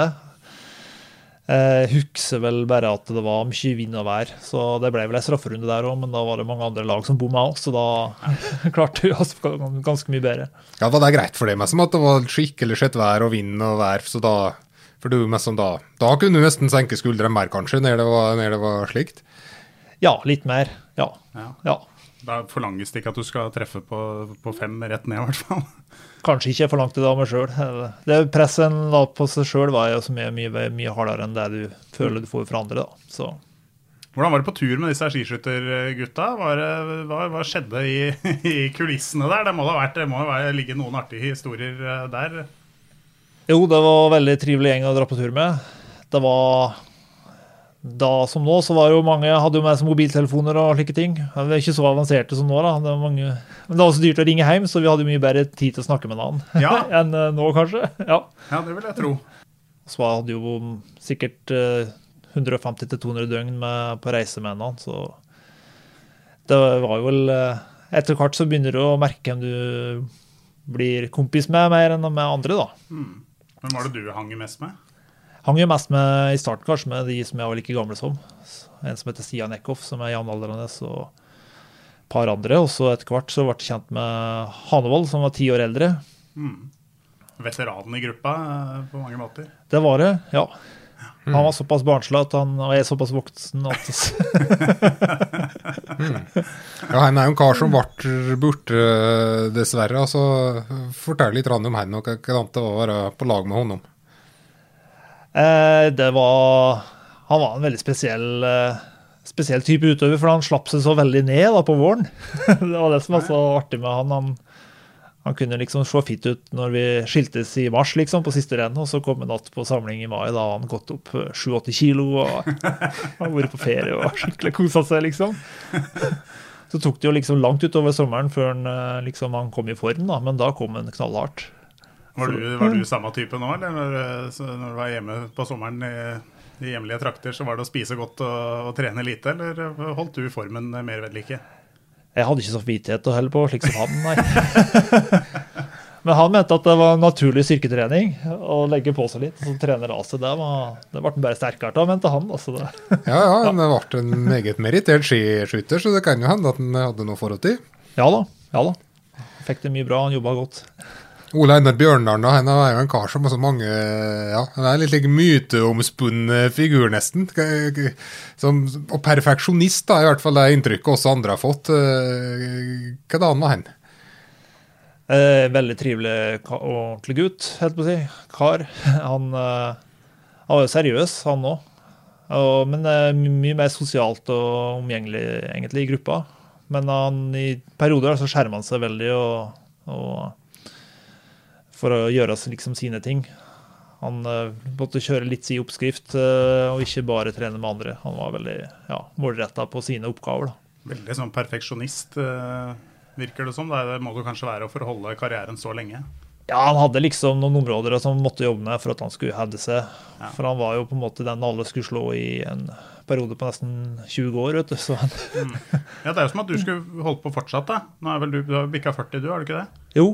Jeg husker vel bare at det var mye vind og vær, så det ble vel en strafferunde der òg, men da var det mange andre lag som bomma òg, så da klarte vi oss ganske mye bedre. Ja, Var det greit for deg, med som at det var skikkelig skjøtt vær og vind og vær? så da, for du mest som da, da kunne du nesten senke skuldrene mer, kanskje, når det var, når det var slikt? Ja, litt mer. Ja. Ja. ja. Da forlanges det ikke at du skal treffe på, på fem rett ned, i hvert fall. Kanskje ikke jeg forlangte det av meg sjøl. Det presset en la på seg sjøl, var jo som mye, mye, mye hardere enn det du føler du får fra andre. da. Så Hvordan var det på tur med disse skiskyttergutta? Hva, hva, skjedde i, i kulissene der? Det må da vært, det må være, ligge noen artige historier eh, der. Jo, det var veldig trivelig gjeng å dra på tur med. Det var Da som nå, så var jo mange hadde jo med seg mobiltelefoner og slike ting. Det er ikke så avanserte som nå, da. Det var mange, men det var også dyrt å ringe hjem, så vi hadde mye bedre tid til å snakke med noen Ja. enn eh, nå, kanskje. Ja. Ja, det vil jeg tro. Så hadde jo sikkert eh, 150-200 døgn med, på reise med noen, så det var jo vel eh, Etter hvert så begynner du å merke hvem du blir kompis med, mer enn med andre, da. Hvem var det du hang mest med? Hang jo mest med i starten kanskje med de som jeg var like gamle som. En som heter Stian Eckhoff, som er jevnaldrende, og et par andre. Og så etter hvert så ble jeg kjent med Hanevold, som var ti år eldre. Veteranen i gruppa eh, på mange måter. Det var det, ja. Han var såpass barnslig at han, og jeg er såpass voksen at Ja, Han er jo en kar som ble borte, dessverre. altså Fortell litt om han og hva det var å være på lag med honom. Eh, Det var Han var en veldig spesiell eh, spesiell type utøver, for han slapp seg så veldig ned da på våren. det var det som var så artig med han. han. Han kunne liksom se fit ut når vi skiltes i mars, liksom, på siste renn. Og så kom han att på samling i mai. Da han gått opp eh, 7-80 kilo og har vært på ferie og skikkelig kosa seg, liksom. Så tok det jo liksom langt utover sommeren før han, eh, liksom, han kom i form, da. Men da kom han knallhardt. Var du, var du samme type nå, eller når, eh, når du var hjemme på sommeren i, i hjemlige trakter, så var det å spise godt og, og trene lite, eller holdt du formen mer ved like? Jeg hadde ikke samvittighet til å holde på slik som han, nei. Men han mente at det var naturlig styrketrening å legge på seg litt. Så trene raset, det, var, det ble bare sterkere av, mente han. Altså det. Ja, ja, han ble en meget merittert skiskytter, så det kan jo hende at han hadde noe forhold til. Ja da. ja da. Fikk det mye bra, han jobba godt. Ole Einar Bjørndalen da, han er jo en kar som har så mange ja, Han er litt like myteomspunnet figur, nesten. Som, og perfeksjonist, da, i hvert fall det inntrykket også andre har fått. Eh, Hvordan var han? Eh, veldig trivelig og ordentlig gutt, helt på å si. Kar. Han, eh, var jo seriøs, han òg. Men eh, mye mer sosialt og omgjengelig egentlig i gruppa. Men han, i perioder så skjermer han seg veldig og, og for å gjøre liksom sine ting. Han eh, måtte kjøre litt si oppskrift eh, og ikke bare trene med andre. Han var veldig ja, målretta på sine oppgaver. da. Veldig sånn perfeksjonist, eh, virker det som. Det, må du kanskje være for å holde karrieren så lenge. Ja, han hadde liksom noen områder som han måtte jobbe med for at han skulle hevde seg. For han var jo på en måte den alle skulle slå i en periode på nesten 20 år. vet du. Så han, Ja, Det er jo som at du skulle holdt på fortsatt. da. Nå er vel Du du har bikka 40, du, har du ikke det? jo,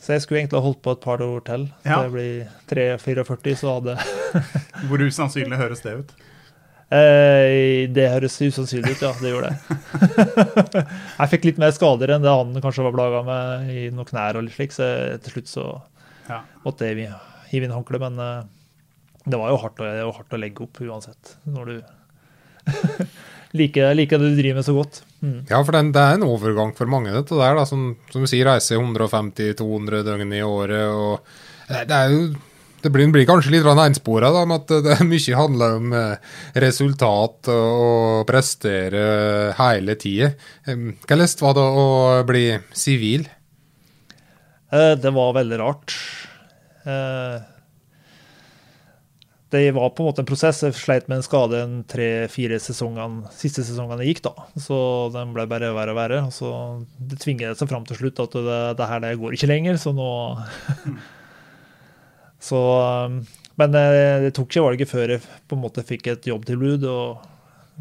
så jeg skulle egentlig ha holdt på et par år til. Ja. Det blir 3-44, så hadde Hvor usannsynlig høres det ut? eh, Det høres usannsynlig ut, ja. Det gjorde det. jeg fikk litt mer skader enn det han kanskje var plaga med i noen knær og litt slik, så til slutt så Ja. måtte jeg hive inn håndkleet. Men eh, det var jo hardt, å- var hardt å legge opp uansett, når du liker, like det du driver med så godt. Mm. Ja, for den, det er en overgang for mange, dette der. da, Som, som du sier, reiser 150-200 døgn i året. og det, det er jo det blir, blir kanskje litt enspora, da, med at det er mye handler om eh, resultat og, prestere hele tida. Hvordan var det å bli sivil? Eh, Det var veldig rart. Det var på en måte en prosess. Jeg sleit med en skade en tre-fire sesongene, siste sesongene jeg gikk, da. Så den ble bare verre og verre. Og så det tvinger seg fram til slutt at det, det her det går ikke lenger, så nå Så um, Men eh, det tok ikke valget før jeg på en måte fikk et jobbtilbud og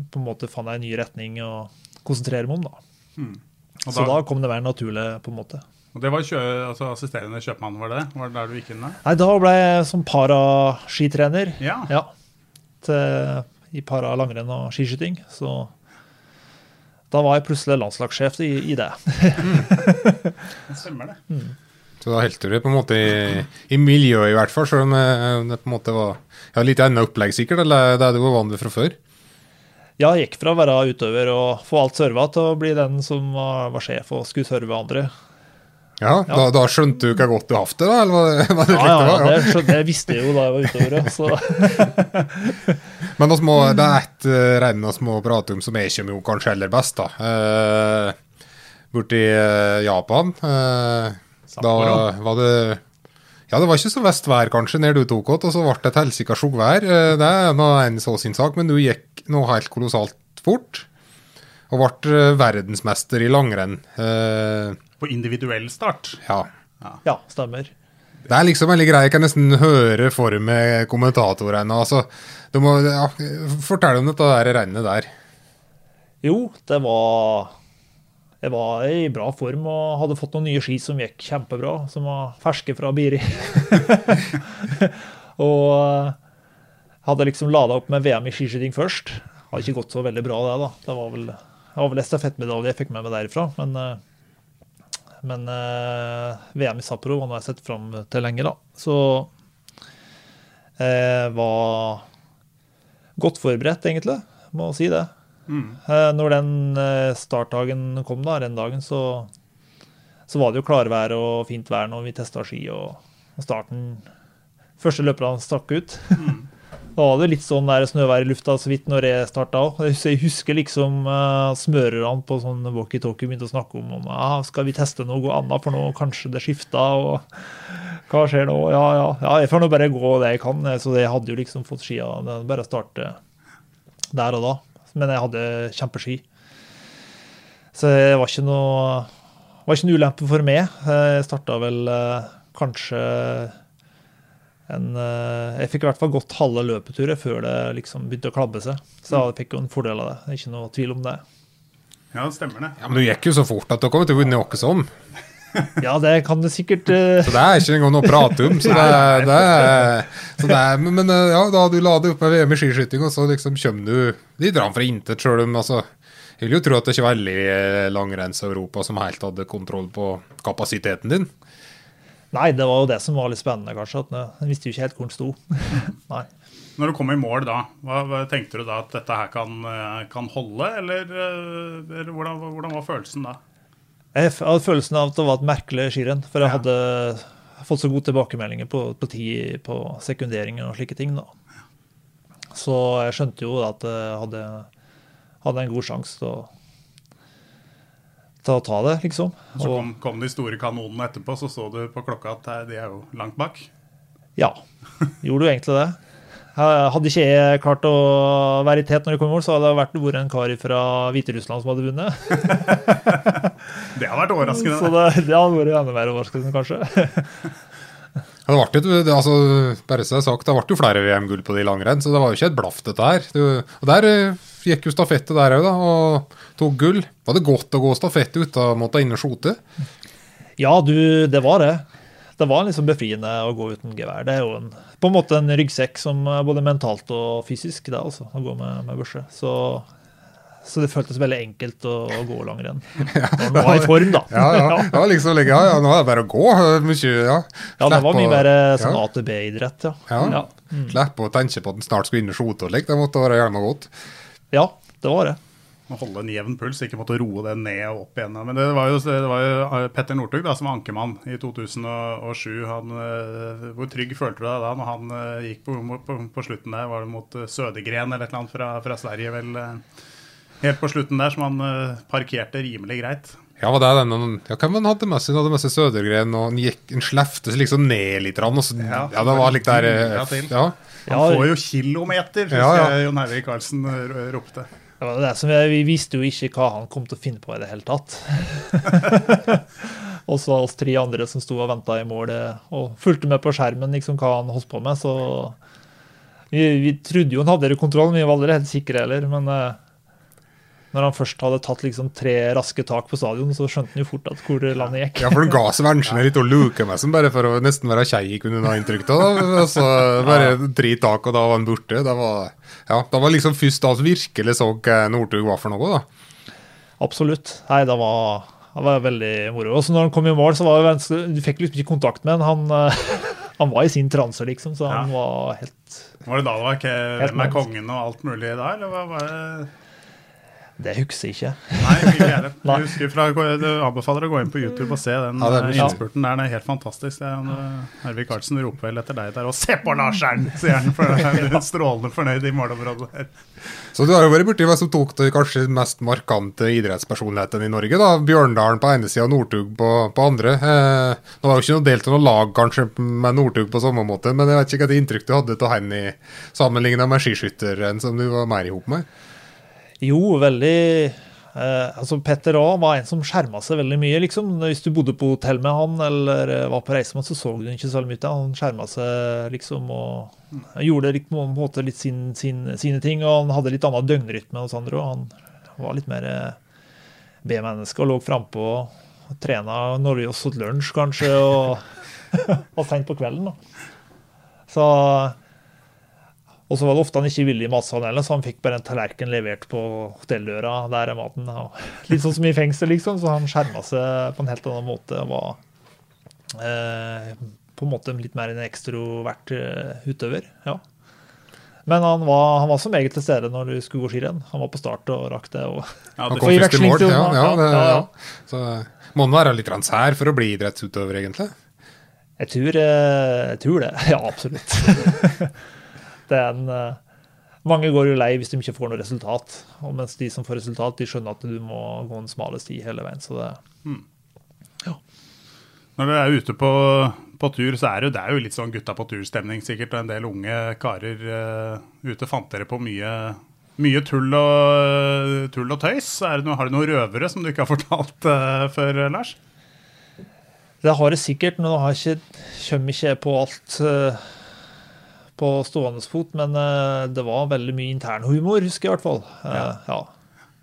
på en måte fant jeg en ny retning å konsentrere meg om, da. Og Så da kom det mer naturlig, på en måte. Og det var kjø, altså assisterende kjøpmann, var det? Var det der du gikk inn da? Nei, da ble jeg som paraskitrener Ja. ja, til, i para langrenn og skiskyting. Så da var jeg plutselig landslagssjef i, i det. Det stemmer det. Så da holdt du det på en måte i, i miljøet, i hvert fall, selv om eh, det på en måte var ja, litt annet opplegg, sikkert, eller det du var vant med fra før? Ja, jeg gikk fra å være utøver og få alt serva til å bli den som var, var sjef og skulle serve andre. Ja, Da, da skjønte du hvor godt du hatt det, da? Eller hva, det, var Ja, slik ja, det var? det, visste jeg jo da jeg var utover, ja, Så. Men må, det er ett uh, renn vi må prate om som jeg kommer jo kanskje heller best. da. Uh, borti eh, Japan. eh, da var det Ja, det var ikke så vest vær kanskje når du tok oss, og så ble det et helsika sjukvær. Uh, det er nå en så sin sak, men du gikk nå helt kolossalt fort. Og ble eh, verdensmester i langrenn. Eh, På individuell start. ja. Ja, stemmer. Det er liksom veldig greit. Jeg kan nesten høre for meg kommentatorene. Altså, du må ja, fortelle om dette der rennet der. Jo, det var Jeg var i bra form og hadde fått noen nye ski som gikk kjempebra, som var ferske fra Biri. og eh, hadde liksom lada opp med VM i skiskyting først. Hadde ikke gått så veldig bra, det. da. Det var vel, det var vel stafettmedalje jeg fikk med meg derifra. Men, eh, men eh, VM i Sapporo var noe jeg sett fram til lenge, da. Så jeg var godt forberedt, egentlig. Må si det. Eh, Når den eh, startdagen kom, da, renndagen, så, så var det jo klarvær og fint vær når vi testa ski. Og starten Første løperne stakk ut. Da var det litt sånn snøvær i lufta så vidt når jeg starta òg. Jeg husker liksom uh, smørerne på sånn walkietalkie begynte å snakke om, om ah, skal vi teste noe annet, for nå kanskje det skifta. og hva skjer nå? Ja, ja, ja, jeg får nå bare gå det jeg kan. Så jeg hadde jo liksom fått skia. Bare starte der og da. Men jeg hadde kjempeski. Så det var ikke noe var ikke noe ulempe for meg. Jeg starta vel eh, kanskje en eh, Jeg fikk i hvert fall gått halve løpeturet før det liksom begynte å klabbe seg. Så jeg fikk jo en fordel av det. Det er ikke noe tvil om det. Ja, det stemmer det. Ja, Men du gikk jo så fort at du kommer til å vinne noe sånn. Ja, det kan du sikkert uh... Så det er ikke engang noe å prate om. Så det, er- det, er, så det er, men men, eh, ja, da du la deg opp med VM i skiskyting, og så liksom kommer du litt rann fra intet, sjøl om altså Jeg vil jo tro at det ikke var veldig langrenns-Europa som helt hadde kontroll på kapasiteten din. Nei, det var jo det som var litt spennende, kanskje. At jeg visste jo ikke helt hvor den sto. Nei. Når du kom i mål da, hva, hva tenkte du da at dette her kan, eh, kan holde, eller, eh, eller hvordan, hvordan var følelsen da? Jeg hadde følelsen av at det var et merkelig skirenn. For jeg hadde fått så gode tilbakemeldinger på, på tid på sekunderinger og slike ting. da. Så jeg skjønte jo at jeg hadde, hadde en god sjanse til å, til å ta det, liksom. Så kom, kom de store kanonene etterpå, så så du på klokka at de er jo langt bak. ja, gjorde jo egentlig det. Hadde ikke jeg klart å være i tet når jeg kom i mål, så hadde det vært vært en kar fra Hviterussland som hadde vunnet. Det har vært overraskende. Så det, det hadde vært enda mer overraskende, kanskje. Ja, det ble, jo- det, altså, bare så er sagt, det ble jo flere VM-gull på de langrenn, så det var jo ikke et blaff, dette her. Det, og der eh, gikk jo stafettet der òg, da, og tok gull. Var det godt å gå stafett uten å måtte inn og skjote? Ja, du, det var det. Det var liksom befriende å gå uten gevær. Det er jo en, på en måte en ryggsekk som både mentalt og fysisk, det altså, å gå med, med børse. Så, så det føltes veldig enkelt å, å gå langrenn. Ja. Nå er jeg i form, da. Ja, ja. Var liksom, ja, ja, nå er det bare å gå. Mye, ja. Ja, det var mye mer sånn ja. AtB-idrett, ja. Ja. Ja. Slippe å tenke på at den snart skulle inn og skjote og like. Det måtte være gjerne godt. ja, det var det. Å holde en jevn puls, ikke måtte roe det ned og opp igjen. Men det var jo, det var jo eh, Petter Northug da, som var ankermann i 2007. Han, eh, hvor trygg følte du deg da når han eh, gikk på, på, på slutten der? Var det mot eh, Sødegren eller et eller annet fra, fra Sverige, vel? Eh, Helt på slutten der, som han eh, parkerte rimelig greit. Ja, var det den, ja, Hvem han hadde med seg? Han hadde med seg Sødergren, og han gikk, en slefte liksom ned litt. Og så, ja, Ja, det var litt der eh, Ja, ja. Han får jo kilometer, husker Ja, ja. jeg Jon Hervik Karlsen eh, ropte. Det var det som jeg, Vi visste jo ikke hva han kom til å finne på i det hele tatt. og så oss tre andre som sto og venta i mål eh, og fulgte med på skjermen liksom hva han holdt på med. Så vi, vi trodde jo han hadde det i kontroll, men vi var aldri helt sikre heller. Men eh, når han først hadde tatt liksom tre raske tak på stadion, så skjønte han jo fort at hvor landet gikk. Ja, for han ga Svendsen litt og luke meg som bare for å nesten være kjei, kunne hun ha inntrykk av. da. Altså, bare tre tak, og da var han borte. Det var, ja, det var liksom først da vi virkelig så hva Northug var for noe, da. Absolutt. Nei, det var, det var veldig moro. Og så når han kom i mål, så var det vanskelig, du fikk liksom ikke kontakt med han. Han, han var i sin transe, liksom, så han Ja. var helt Var det da det var ikke, med kongen og alt mulig der, eller hva var det? Det husker jeg ikke. Nei, ikke jeg husker fra, du anbefaler å gå inn på YouTube og se den Ja, det eh, innspurten der. Den er helt fantastisk. Det eh, Hervik Karlsen roper vel etter deg der. Og se på Larseren, sier han. For han er strålende fornøyd i målområdet der. Så du har jo vært borti hvem som tok det kanskje mest markante idrettspersonligheten i Norge. da. Bjørndalen på ene sida og Northug på, på andre. Eh, det var jo ikke noe delt av noe lag kanskje med Northug på samme måte, men jeg vet ikke hva det inntrykk du hadde av han i sammenligna med skiskytteren som du var mer i hop med. Jo, veldig eh, altså Petter A var en som skjerma seg veldig mye. liksom. Hvis du bodde på hotell med han eller eh, var på reise med han, så så du ikke så mye til han. Han skjerma seg liksom og gjorde litt, på en måte litt sin, sin, sine ting. Og han hadde litt annen døgnrytme hos andre. og Han var litt mer eh, B-menneske og lå frampå og trena når vi også åt lunsj, kanskje, og var seint på kvelden. da. Så og så var det ofte han ikke ville i matsalen så han fikk bare en tallerken levert på hotelldøra. Der er maten. Og litt sånn som i fengsel, liksom. Så han skjerma seg på en helt annen måte og var eh, på en måte litt mer en ekstrovert eh, utøver. Ja. Men han var, han var som meget til stede når du skulle gå skirenn. Han var på start og rakk det. Og, Ja, Han det, kom først i mål. Ja, ja, det, ja, ja. ja. Så må han være litt sær for å bli idrettsutøver, egentlig. Jeg tror, eh, jeg tror det. Ja, absolutt. en eh, Mange går jo lei hvis de ikke får noe resultat. Og mens de som får resultat, de skjønner at du må gå en smale sti hele veien. Så det når dere er ute på, på tur, så er det, jo, det er jo litt sånn gutta på tur-stemning sikkert. Og en del unge karer uh, ute. Fant dere på mye, mye tull, og, tull og tøys? Er det noe, har du noen røvere som du ikke har fortalt uh, før, Lars? Det har jeg sikkert, men nå har jeg ikke, kommer ikke på alt eh, på stående fot. Men eh, det var veldig mye internhumor, husker jeg i hvert fall. Eh, ja.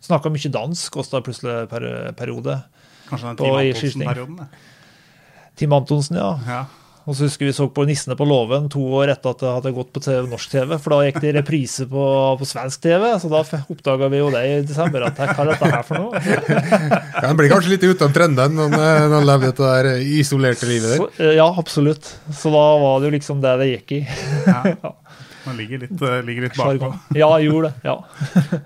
Snakka mye dansk også da plutselig per periode. Kanskje den Tim Team. Antonsen-perioden? Tim Team Antonsen, ja. Ja. Og så husker vi så på Nissene på låven to år etter at det hadde gått på TV, norsk TV. For da gikk det i reprise på, på svensk TV, så da oppdaga vi jo det i desember. at Hva er dette her for noe? Ja, Han blir kanskje litt ute av trenden når han, eh, lever dette der isolerte livet der. Så, eh, ja, absolutt. Så da var det jo liksom det det gikk i. Man ligger litt, eh, ligger litt bakpå. Ja, jeg gjorde det. ja.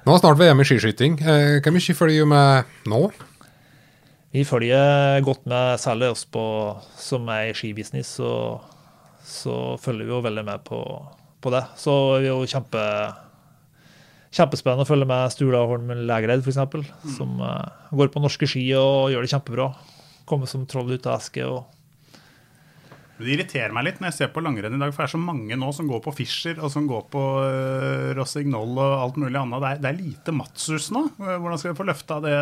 Nå er snart VM i skiskyting. Eh, Hvor mye følger du med nå? Vi følger godt med, særlig oss på, som er i skibusiness, så, så følger vi jo veldig med på, på det. Så det er jo kjempe, kjempespennende å følge med Stula Holm Lægreid, f.eks., som uh, går på norske ski og gjør det kjempebra. Kommer som troll ut av eske. og Det irriterer meg litt når jeg ser på langrenn i dag, for det er så mange nå som går på Fischer og som går på uh, Rossignol og alt mulig annet. Det er, det er lite Matsus nå. Hvordan skal vi få løfta det,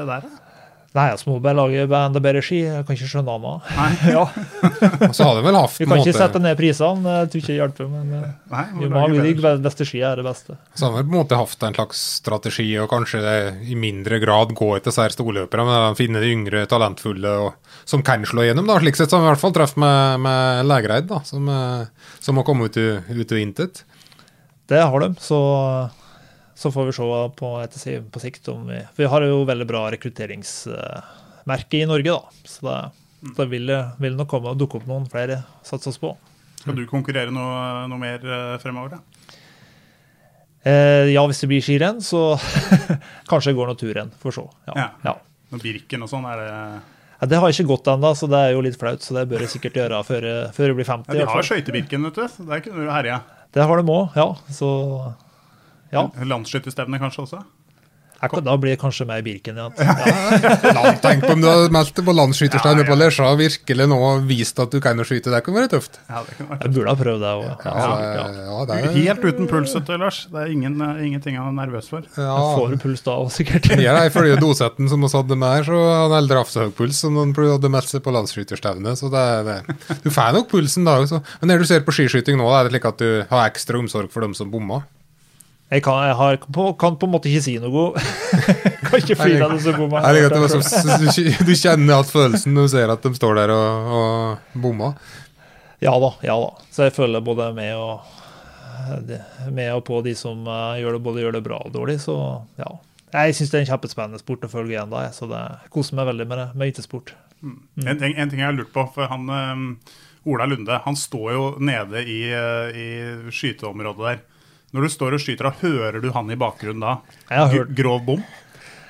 det der? da? Nei, altså må bare lage enda bedre ski. Jeg kan ikke skjønne annet. ja. Og så har det vel haft Vi kan ikke måte- sette ned prisene, jeg tror ikke det hjelper. Men eh, Nei, må vi lage må ha bedre de beste ski er det beste. Så har vi på en måte hatt en slags strategi, og kanskje det i mindre grad gå etter disse storløperne, men finne de yngre, talentfulle og, som kan slå gjennom. da. Slik sett så har vi i hvert fall truffet med, med Lægreid, da, som, eh, som har kommet ut i- ut og intet. Det har de, så, så får vi se på, etter, på sikt om vi For vi har jo veldig bra rekrutteringsmerke i Norge, da. Så det, det vil, vil nok komme og dukke opp noen flere satse oss på. Skal du konkurrere noe, noe mer eh, fremover? da? Eh, ja, hvis det blir skirenn, så kanskje det går noen turrenn. Får se. Ja. Ja. Ja. Med Birken og sånn, er det Ja, det har ikke gått ennå, så det er jo litt flaut. Så det bør jeg sikkert gjøre før, før jeg blir 50. ja, De har skøytebirken, vet du. Der kunne du herja. Det har de òg, ja. Så ja. Landsskytterstevne kanskje også? Da blir det kanskje mer Birken igjen. Land, tenk på om du hadde meldt deg på landsskytersteinen på Lesja og virkelig nå vist at du kan skyte. Det kunne vært tøft. Ja, det kunne vært Jeg burde ha prøvd det òg. Ja, ja, er- Helt uten puls, vet Lars. Det er ingen, ingenting han er nervøs for. Ja. Får du puls da òg, sikkert. Ja, ifølge dosetten som vi hadde med her, så hadde han hatt så høy puls som han hadde meldt seg på landsskyterstevne. Så det, er- det, du får nok pulsen da også. Men når du ser på skiskyting nå, er det slik at du har ekstra omsorg for dem som bomma? Jeg kan, jeg har, kan på en måte ikke si noe. kan ikke flire av det så god man Jeg at det var så, du, du kjenner alt følelsen når du ser at de står der og, og bommer. Ja da, ja da. Så jeg føler både med og, med og på de som eh, gjør det, både gjør det bra og dårlig, så ja. Jeg syns det er en kjempespennende sport å følge igjen da, så det koser meg veldig med det, med IT-sport. En, ting, en ting jeg har lurt på, for han um, Ola Lunde han står jo nede i, eh, i skyteområdet der. Når du står og skyter, da hører du han i bakgrunnen da? Jeg har hørt- Grov bom?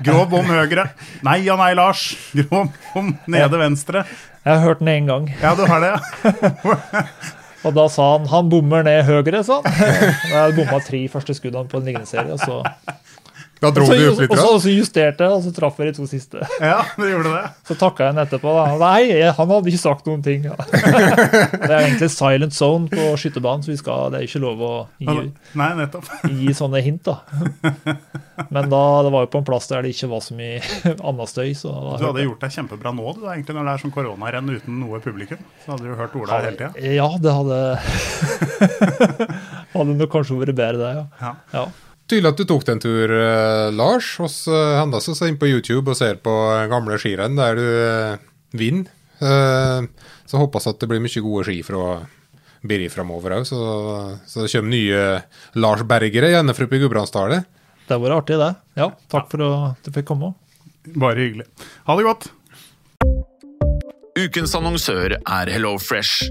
Grov bom høyre. Nei ja, nei, Lars. Grov bom nede venstre. Jeg har hørt den én gang, Ja, du har det, ja. og da sa han 'han bommer ned høyre', sa han. Jeg bomma tre første skuddene på en lignende serie, og så, Da dro og så, du opp litt. og så, og så justerte jeg, og så traff jeg de to siste. Ja, du gjorde det. Så takka jeg henne etterpå. da. Nei, jeg, han hadde ikke sagt noen ting. Ja. Det er egentlig silent zone på skytterbanen, så vi skal, det er ikke lov å gi, Nei, nettopp. gi sånne hint. da. Men da, det var jo på en plass der det ikke var så mye annen støy. så da Du hadde gjort deg kjempebra nå, du, da, egentlig, når det er sånn koronarenn uten noe publikum. Så hadde du hørt Ola hele tida. Ja, det hadde Hadde nok kanskje vært bedre, det. ja. Ja. ja. Tydelig at du tok deg en tur, eh, Lars. Hos uh, Hendas så inn på YouTube og ser på eh, gamle skirenn der du eh, vinner. Eh, så håper jeg at det blir mye gode ski fra Biri framover òg, så, så det kommer nye Lars Bergere gjerne fra i Gudbrandsdalen. Det har vært artig, det. Ja, Takk for at du fikk komme. Bare hyggelig. Ha det godt. Ukens annonsør er HelloFresh.